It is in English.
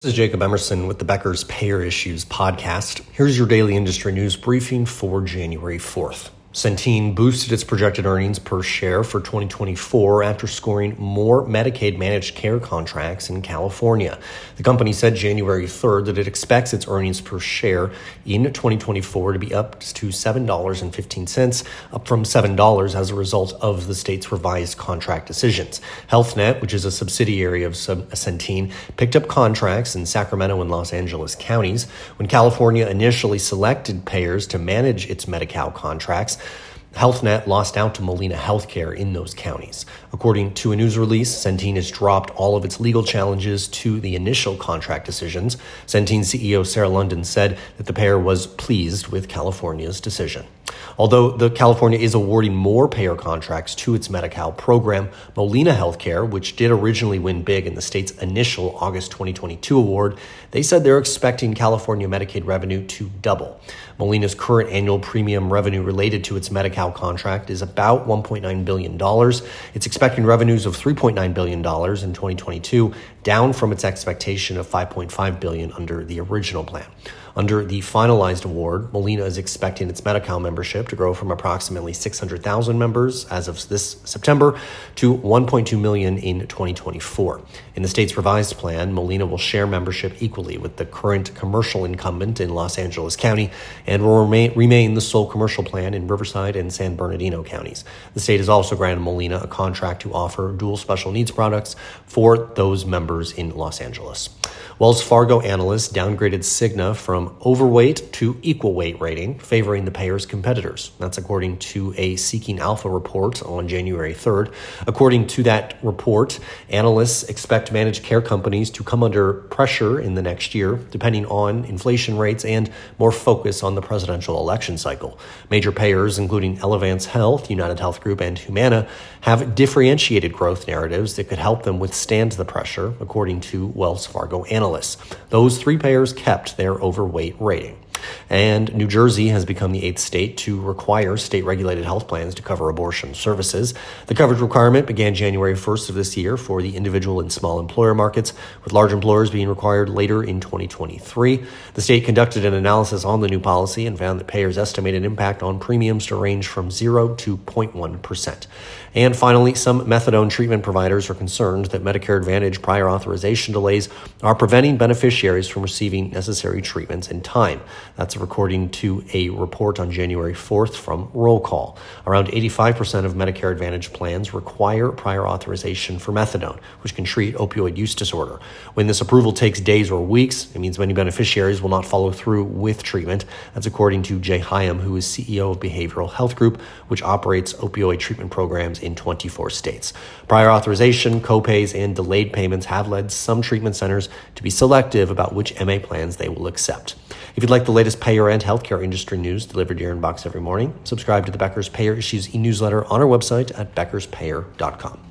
This is Jacob Emerson with the Becker's Payer Issues podcast. Here's your daily industry news briefing for January 4th. Centene boosted its projected earnings per share for 2024 after scoring more Medicaid managed care contracts in California. The company said January 3rd that it expects its earnings per share in 2024 to be up to $7.15, up from $7 as a result of the state's revised contract decisions. HealthNet, which is a subsidiary of Centene, picked up contracts in Sacramento and Los Angeles counties. When California initially selected payers to manage its Medi Cal contracts, HealthNet lost out to Molina Healthcare in those counties. According to a news release, Centene has dropped all of its legal challenges to the initial contract decisions. Centene CEO Sarah London said that the payer was pleased with California's decision. Although the California is awarding more payer contracts to its Medi-Cal program, Molina Healthcare, which did originally win big in the state's initial August 2022 award, they said they're expecting California Medicaid revenue to double. Molina's current annual premium revenue related to its Medi-Cal contract is about $1.9 billion. It's expecting revenues of $3.9 billion in 2022, down from its expectation of 5.5 billion under the original plan. Under the finalized award, Molina is expecting its Medi-Cal membership to grow from approximately 600,000 members as of this September to 1.2 million in 2024. In the state's revised plan, Molina will share membership equally with the current commercial incumbent in Los Angeles County and will remain, remain the sole commercial plan in Riverside and San Bernardino counties. The state has also granted Molina a contract to offer dual special needs products for those members in Los Angeles. Wells Fargo analysts downgraded Cigna from overweight to equal weight rating, favoring the payer's competitors. That's according to a Seeking Alpha report on January 3rd. According to that report, analysts expect managed care companies to come under pressure in the next year, depending on inflation rates and more focus on the presidential election cycle. Major payers, including Elevance Health, United Health Group, and Humana, have differentiated growth narratives that could help them withstand the pressure, according to Wells Fargo analysts. Those three payers kept their overweight rating. And New Jersey has become the eighth state to require state regulated health plans to cover abortion services. The coverage requirement began January 1st of this year for the individual and small employer markets, with large employers being required later in 2023. The state conducted an analysis on the new policy and found that payers' estimated impact on premiums to range from 0 to 0.1%. And finally, some methadone treatment providers are concerned that Medicare Advantage prior authorization delays are preventing beneficiaries from receiving necessary treatments in time. That's according to a report on January 4th from Roll Call. Around 85% of Medicare Advantage plans require prior authorization for methadone, which can treat opioid use disorder. When this approval takes days or weeks, it means many beneficiaries will not follow through with treatment. That's according to Jay Higham, who is CEO of Behavioral Health Group, which operates opioid treatment programs in 24 states. Prior authorization, copays, and delayed payments have led some treatment centers to be selective about which MA plans they will accept. If you'd like the latest payer and healthcare industry news delivered to your inbox every morning, subscribe to the Becker's Payer Issues e newsletter on our website at beckerspayer.com.